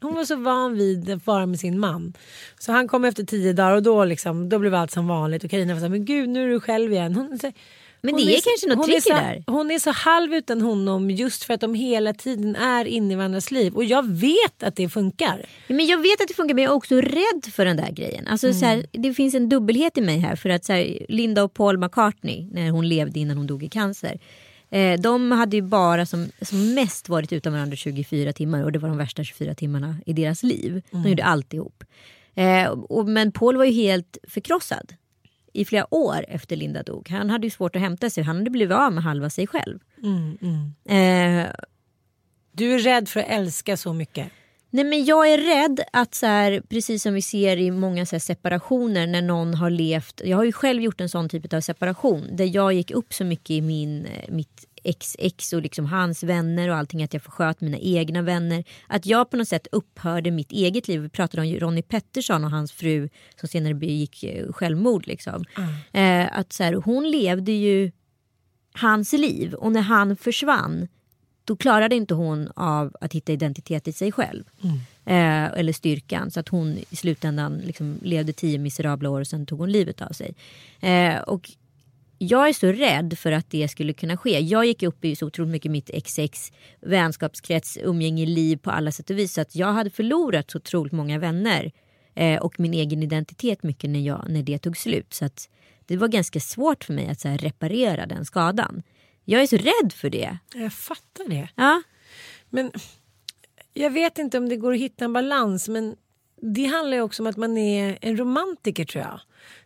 Hon var så van vid att vara med sin man. Så han kom efter tio dagar och då, liksom, då blev allt som vanligt. Och Carina var så här, men gud nu är du själv igen. Hon, så, men det är, är kanske något trick där. Hon är så halv utan honom just för att de hela tiden är inne i varandras liv. Och jag vet att det funkar. Men jag vet att det funkar men jag är också rädd för den där grejen. Alltså, mm. så här, det finns en dubbelhet i mig här. För att så här, Linda och Paul McCartney när hon levde innan hon dog i cancer. Eh, de hade ju bara som, som mest varit utan varandra 24 timmar och det var de värsta 24 timmarna i deras liv. De mm. gjorde allt ihop. Eh, och, men Paul var ju helt förkrossad i flera år efter Linda dog. Han hade ju svårt att hämta sig. Han hade blivit av med halva sig själv. Mm, mm. Eh, du är rädd för att älska så mycket? Nej men jag är rädd att så här, precis som vi ser i många så här, separationer när någon har levt. Jag har ju själv gjort en sån typ av separation där jag gick upp så mycket i min, eh, mitt XX och liksom hans vänner och allting att jag försköt mina egna vänner. Att jag på något sätt upphörde mitt eget liv. Vi pratade om Ronnie Pettersson och hans fru som senare begick eh, självmord. Liksom. Mm. Eh, att så här, hon levde ju hans liv och när han försvann då klarade inte hon av att hitta identitet i sig själv. Mm. Eh, eller styrkan. Så att hon i slutändan liksom levde tio miserabla år och sen tog hon livet av sig. Eh, och jag är så rädd för att det skulle kunna ske. Jag gick upp i så otroligt mycket mitt XX, vänskapskrets, umgänge, liv på alla sätt och vis. Så att jag hade förlorat så otroligt många vänner Eh, och min egen identitet mycket när, jag, när det tog slut. Så att det var ganska svårt för mig att så här, reparera den skadan. Jag är så rädd för det. Jag fattar det. Ja, Men jag vet inte om det går att hitta en balans. Men det handlar ju också om att man är en romantiker tror jag.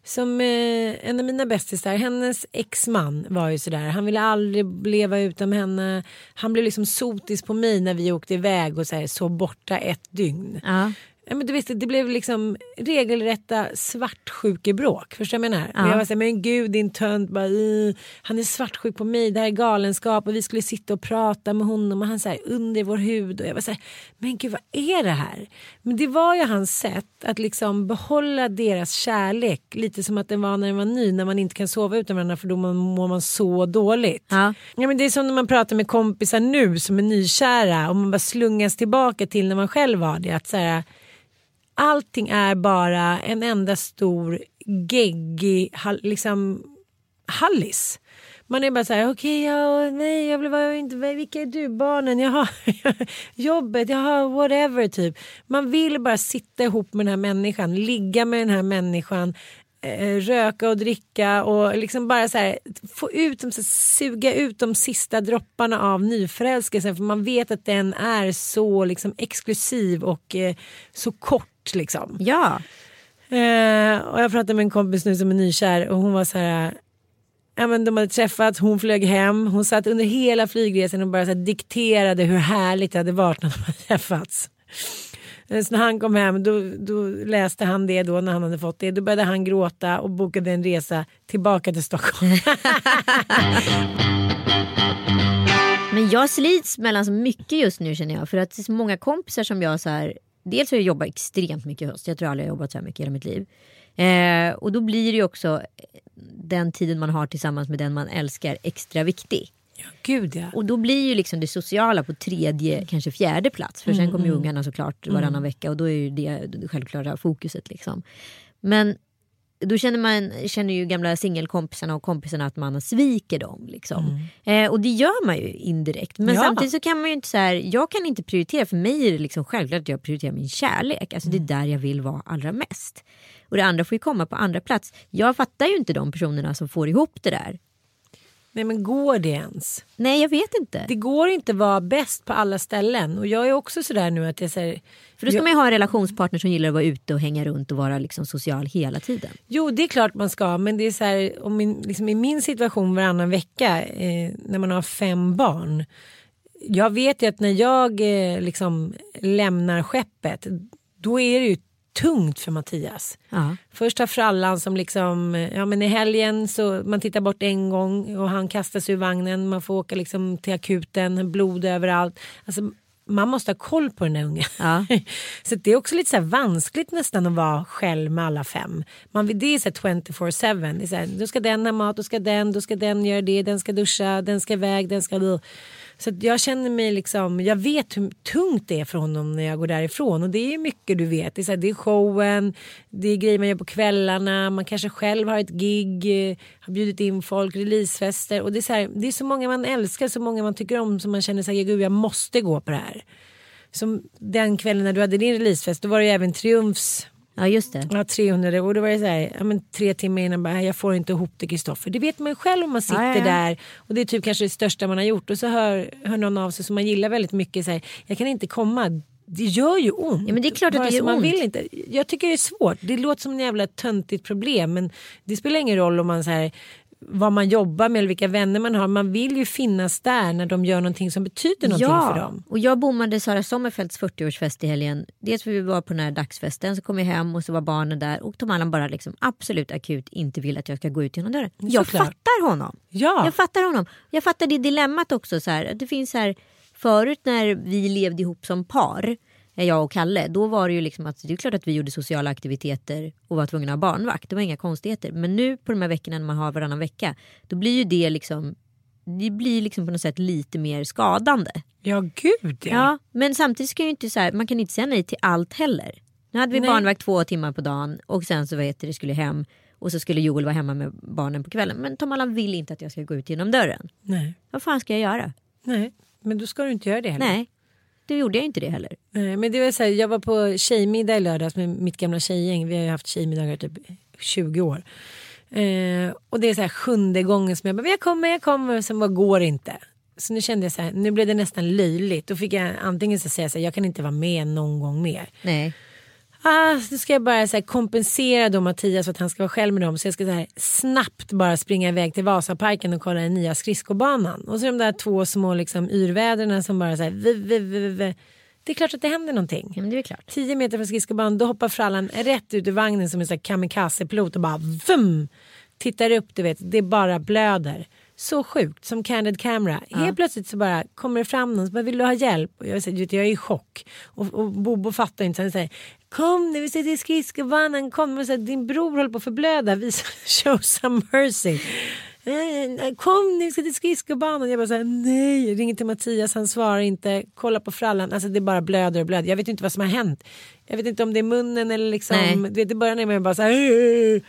Som eh, en av mina bästisar, hennes exman var ju sådär. Han ville aldrig leva utan henne. Han blev liksom sotis på mig när vi åkte iväg och så, här, så borta ett dygn. ja. Ja, men du visste, det blev liksom regelrätta svartsjukebråk. Förstår du vad jag menar? Ja. Jag var såhär, men gud din tönt, bara, "Ih, han är svartsjuk på mig, det här är galenskap och vi skulle sitta och prata med honom och han såhär under vår hud och jag var såhär, men gud vad är det här? Men det var ju hans sätt att liksom behålla deras kärlek lite som att den var när den var ny, när man inte kan sova utan varandra för då mår man så dåligt. Ja. Ja, men det är som när man pratar med kompisar nu som är nykära och man bara slungas tillbaka till när man själv var det. Att så här, allting är bara en enda stor geggig hall, liksom, hallis. Man är bara så här, okej, ja, nej, jag vill vara inte, vilka är du, barnen, jaha, jobbet, jaha, whatever typ. Man vill bara sitta ihop med den här människan, ligga med den här människan, eh, röka och dricka och liksom bara så här, få ut dem, så här, suga ut de sista dropparna av nyförälskelsen för man vet att den är så liksom exklusiv och eh, så kort liksom. ja. Eh, och jag pratade med en kompis nu som är nykär och hon var så här. Ja, men de hade träffats, hon flög hem, hon satt under hela flygresan och bara så dikterade hur härligt det hade varit när de hade träffats. Eh, Så när han kom hem då, då läste han det då när han hade fått det. Då började han gråta och bokade en resa tillbaka till Stockholm. Men jag slits mellan så mycket just nu känner jag. För att det är så många kompisar som jag så här. Dels har jag jobbat extremt mycket i höst. Jag tror aldrig jag har jobbat så här mycket i hela mitt liv. Eh, och då blir det ju också den tiden man har tillsammans med den man älskar extra viktig. ja, gud ja. Och då blir ju liksom det sociala på tredje, kanske fjärde plats. För sen kommer ju ungarna såklart varannan vecka och då är ju det det självklara fokuset. Liksom. Men då känner man känner ju gamla singelkompisarna och kompisarna att man sviker dem. Liksom. Eh, och det gör man ju indirekt. Men Ja. samtidigt så kan man ju inte så här, jag kan inte prioritera, för mig är det liksom självklart att jag prioriterar min kärlek. Alltså det är där jag vill vara allra mest. Och det andra får ju komma på andra plats. Jag fattar ju inte de personerna som får ihop det där. Nej men går det ens? Nej jag vet inte. Det går inte att vara bäst på alla ställen och jag är också sådär nu att jag säger För då ska man ju ha en relationspartner som gillar att vara ute och hänga runt och vara liksom social hela tiden. Jo, det är klart man ska, men det är så här, om min, liksom i min situation varannan vecka eh, när man har fem barn. Jag vet ju att när jag eh, liksom lämnar skeppet, då är det ju tungt för Mattias. Ja. Har frallan som liksom, ja men i helgen så man tittar bort en gång och han kastas ur vagnen, man får åka liksom till akuten, blod överallt. Alltså, man måste ha koll på den där ungen. Ja. Så det är också lite så här vanskligt nästan att vara själv med alla fem. Man, det är så här 24-7. Det är så här, då ska den ha mat, då ska den, då ska den göra det, den ska duscha, den ska iväg, den ska... Så att jag känner mig liksom, jag vet hur tungt det är för honom när jag går därifrån. Och det är mycket du vet. Det är, så här, det är showen, det är grejer man gör på kvällarna, man kanske själv har ett gig, eh, har bjudit in folk, releasefester. Och det är, så här, det är så många man älskar, så många man tycker om som man känner sig, gud jag måste gå på det här. Som den kvällen när du hade din releasefest, då var det ju även Triumfs ja just det. Ja, 300 och då var det så här, ja, men tre timmar innan bara, jag får inte ihop det Kristoffer. Det vet man själv om man sitter Ja, ja, där och det är typ kanske det största man har gjort och så hör, hör någon av sig som man gillar väldigt mycket så här, jag kan inte komma. Det gör ju ont. Ja, men det är klart att det gör man ont. Vill inte. Jag tycker det är svårt. Det låter som en jävla töntigt problem men det spelar ingen roll om man så här, vad man jobbar med eller vilka vänner man har. Man vill ju finnas där när de gör någonting som betyder någonting för dem. och jag bommade Sara Sommerfeldts 40-årsfest i helgen. Dels för vi var på den här dagsfesten, så kom jag hem och så var barnen där och Tom Allan bara liksom absolut akut inte vill att jag ska gå ut genom dörren. Jag Såklart. fattar honom. Ja. Jag fattar honom. Jag fattar det dilemmat också. Så här, det finns så här, förut när vi levde ihop som par, jag och Kalle, då var det ju liksom att det är klart att vi gjorde sociala aktiviteter och var tvungna att ha barnvakt. Det var inga konstigheter. Men nu på de här veckorna när man har varannan vecka, då blir ju det liksom det blir liksom på något sätt lite mer skadande. Ja gud ja. Ja, men samtidigt ska ju inte så här, man kan inte säga nej till allt heller. Nu hade vi Nej. barnvakt två timmar på dagen och sen så vet det skulle hem och så skulle Joel vara hemma med barnen på kvällen. Men Tom Allan vill inte att jag ska gå ut genom dörren. Nej. Vad fan ska jag göra? Nej, men då ska du inte göra det heller. Nej. Då gjorde jag inte det heller. Nej, men det var så här, jag var på tjejmiddag i lördags med mitt gamla tjejgäng. Vi har ju haft tjejmiddagar typ 20 år. Eh, och det är så här sjunde gången som jag bara, jag kommer, jag kommer. Sen bara går det inte. Så nu kände jag så här, nu blev det nästan löjligt. Då fick jag antingen så säga så här, jag kan inte vara med någon gång mer. Nej. Ah, så ska jag bara så här, kompensera då Mattias för att han ska vara själv med dem. Så jag ska så här, snabbt bara springa iväg till Vasaparken och kolla den nya skridskobanan. Och så de där två små liksom, yrväderna som bara så här, v, v, v. Det är klart att det händer någonting. Ja, det är klart. 10 meter från skridskobanan då hoppar frallan rätt ut ur vagnen som en kamikazepilot och bara vum! Tittar upp du vet, det bara blöder. Så sjukt, som candid camera. Helt plötsligt så bara kommer det fram någon som bara vill du ha hjälp? Och jag, säger, jag är i chock. Och, och Bobo fattar inte så han säger kom nu vi ska till skridskobanan, kom. Och så här, din bror håller på att förblöda, visa show some mercy. Eh, Kom nu, vi ska till skridskobanan. Jag bara såhär, nej. Jag ringer till Mattias, han svarar inte. Kolla på frallan, alltså det bara blöder och blöder. Jag vet inte vad som har hänt. Jag vet inte om det är munnen eller liksom. Nej. Vet, I början är man bara såhär.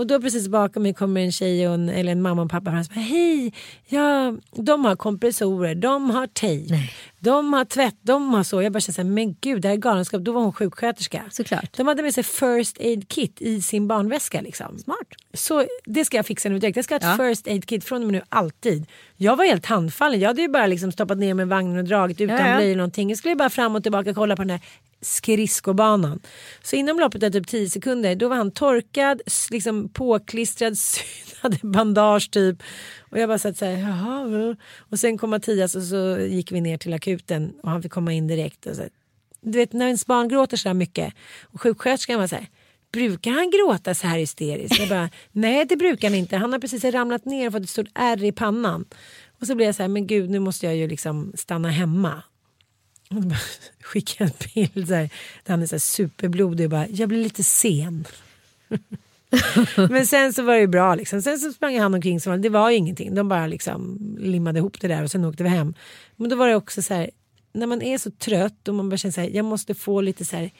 Och då precis bakom mig kommer en tjej och en, eller en mamma och pappa fram och säger hej, ja, de har kompressorer, de har tejp, de har tvätt, de har så. Jag bara känner så här, men gud det här är galenskap. Då var hon sjuksköterska. Såklart. De hade med sig first aid kit i sin barnväska. Liksom. Smart. Så det ska jag fixa nu direkt. Jag ska ha ett Ja. first aid kit från och med nu alltid. Jag var helt handfallen. Jag hade ju bara liksom stoppat ner mig i vagnen och dragit utan Ja, ja. blöjor någonting. Jag skulle bara fram och tillbaka kolla på den här skridskobanan. Så inom loppet av typ 10 sekunder då var han torkad, liksom påklistrad, hade bandage typ. Och jag bara satt så här, jaha. Och sen kom Mattias och så gick vi ner till akuten och han fick komma in direkt. Och så, här. du vet när ens barn gråter så här mycket och sjuksköterskan var så här Brukar han gråta så här hysteriskt? Jag bara, nej det brukar han inte. Han har precis ramlat ner och fått ett stort ärr i pannan. Och så blev jag så här, men gud nu måste jag ju liksom stanna hemma. Och bara skickade en bild så här, där han är så här superblodig och bara, jag blir lite sen. men sen så var det ju bra liksom. Sen så sprang han omkring som det var ju ingenting. De bara liksom limmade ihop det där och sen åkte vi hem. Men då var det också så här, när man är så trött och man bara känner så här, jag måste få lite så här,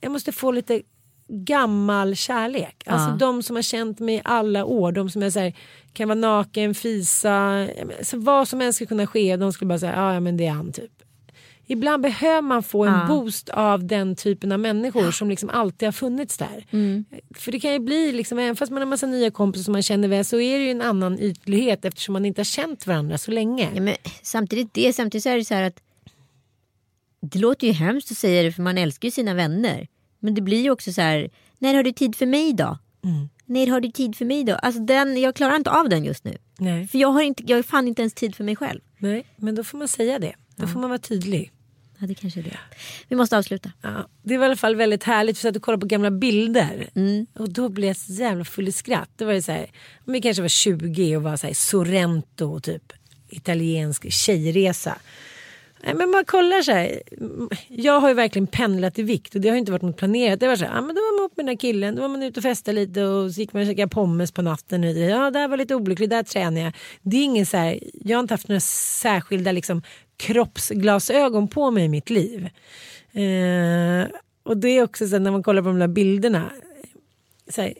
jag måste få lite gammal kärlek. Alltså Ja. de som har känt mig i alla år. De som är så här, kan vara naken, fisa, alltså vad som helst ska kunna ske. De skulle bara säga, "Ja, ja men det är han typ. Ibland behöver man få en Ja. boost av den typen av människor som liksom alltid har funnits där. Mm. För det kan ju bli, liksom, även fast man har massa nya kompisar som man känner väl så är det ju en annan ytlighet eftersom man inte har känt varandra så länge. Ja, men samtidigt, det, samtidigt så är det så här att det låter ju hemskt att säga det för man älskar ju sina vänner. Men det blir ju också så här, när har du tid för mig då? När har du tid för mig då? Alltså den, jag klarar inte av den just nu. Nej. För jag har, inte, jag har fan inte ens tid för mig själv. Nej, men då får man säga det. Då får man vara tydlig. Ja, det kanske är det. Vi måste avsluta. Ja, det var i alla fall väldigt härligt för att du kollade på gamla bilder. Mm. Och då blev jag så jävla full i skratt. Då var det så här, vi kanske var 20 och var så här Sorrento typ italiensk tjejresa. Nej, men man kollar så här. Jag har ju verkligen pendlat i vikt och det har ju inte varit något planerat. Det var så här, ah, men då var man upp med den där killen, då var man ute och festade lite och så gick man och käkade pommes på natten. Och, ja, där var lite olyckligt, där tränade jag. Det är ingen så här, jag har inte haft några särskilda liksom, kroppsglasögon på mig i mitt liv. Eh, och det är också så här, när man kollar på de där bilderna. Så här,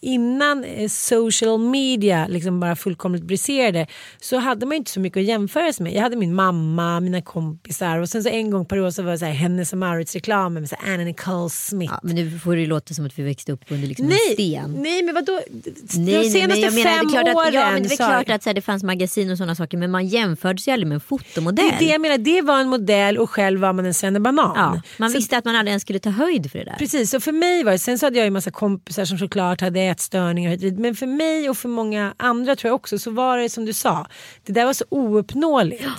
innan eh, social media liksom bara fullkomligt briserade så hade man inte så mycket att jämföra sig med. Jag hade min mamma, mina kompisar och sen så en gång per år så var det så här Hennes och Mauritz reklamen med så Anna Nicole Smith. Ja, men nu får det låta som att vi växte upp under liksom en nej, sten. nej men vadå? Nej, De nej, senaste men jag menar, fem det är klart åren att, ja, men det är klart att så här, det fanns magasin och sådana saker men man jämförde sig aldrig med en fotomodell. det är det jag menar, det var en modell och själv var man en svennebanan. ja, man Så- visste att man aldrig ens skulle ta höjd för det där. Precis, och för mig var det, sen så hade jag ju massa kompisar som såklart hade ätstörningar men för mig och för många andra tror jag också så var det som du sa, det där var så ouppnåeligt. Men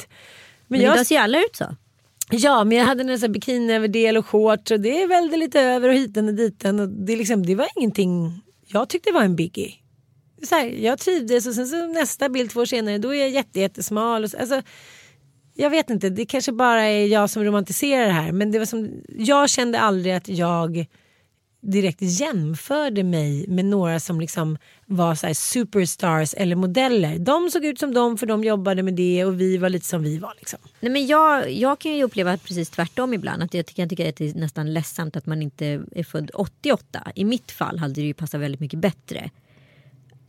Men jag, idag ser alla ut så. ja, men jag hade en bikiniöverdel och shorts och det välde lite över och hiten och diten och det, liksom, det var ingenting jag tyckte var en biggie. Så här, jag trivdes och sen så nästa bild två år senare då är jag jätte, jättesmal. Och så, alltså, jag vet inte, det kanske bara är jag som romantiserar det här men det var som, jag kände aldrig att jag direkt jämförde mig med några som liksom var så här superstars eller modeller. De såg ut som de för de jobbade med det och vi var lite som vi var. Liksom. Nej, men jag, jag kan ju uppleva precis tvärtom ibland. Att jag kan tycka att det är nästan ledsamt att man inte är född 88. I mitt fall hade det ju passat väldigt mycket bättre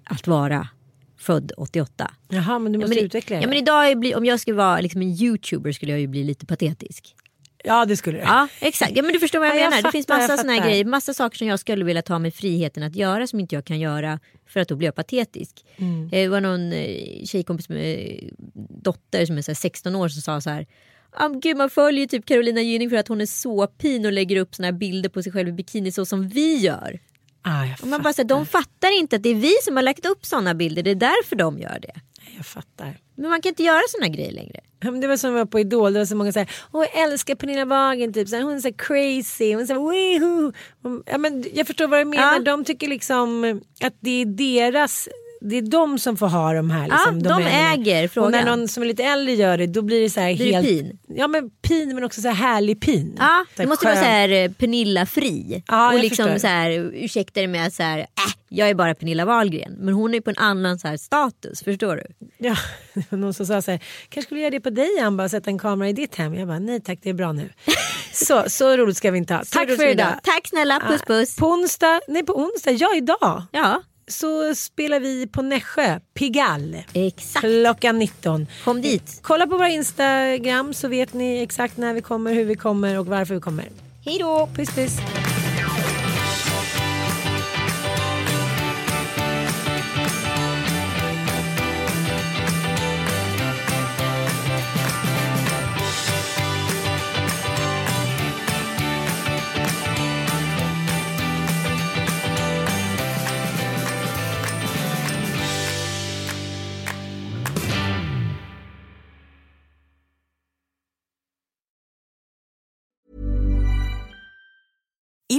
att vara född 88. Jaha, men du Ja, måste men, utveckla det. ja, men idag, om jag skulle vara liksom en youtuber skulle jag ju bli lite patetisk. Ja, det skulle du. Ja exakt, ja, men du förstår vad jag Ja, jag menar. det finns fattar, massa såna här fattar. grejer, massa saker som jag skulle vilja ta mig friheten att göra som inte jag kan göra för att då blir jag patetisk. Mm. Eh, Det var någon eh, tjejkompis med eh, dotter som är så här 16 år som sa så här Ah, gud, man följer typ Carolina Gynning för att hon är så pin och lägger upp såna här bilder på sig själv i bikini så som vi gör. Ah, Och man bara, så här, de fattar inte att det är vi som har lagt upp såna bilder, det är därför de gör det. Jag fattar. Men man kan inte göra såna grejer längre. Ja, men Det var som var på Idol, det var så många såhär, åh jag älskar Pernilla Wagen, typ. hon är så crazy, hon är så här, woohoo. Ja, men Jag förstår vad du menar, Ja. de tycker liksom att det är deras det är de som får ha de här. Liksom, de domänerna. äger Och frågan. när någon som är lite äldre gör det då blir det så här Blir helt... pin? Ja men pin men också så här härlig pin. Ja, Så det måste vara skön. så här eh, Pernilla fri. Ja, och liksom förstår. så här, ursäkta dig med att så här, äh, jag är bara Pernilla Wahlgren. Men hon är på en annan så här status, förstår du? Ja, någon som sa så här, kanske skulle göra det på dig bara sätta en kamera i ditt hem. Jag bara, nej tack det är bra nu. så, så roligt ska vi inte ha. Så Tack för idag. Tack snälla, puss puss. På onsdag, nej på onsdag, ja idag. Ja, Så spelar vi på Nässjö, Pigalle. exakt. Klockan 19. Kom dit. Kolla på vår Instagram så vet ni exakt när vi kommer, hur vi kommer och varför vi kommer. Hej då. Puss puss.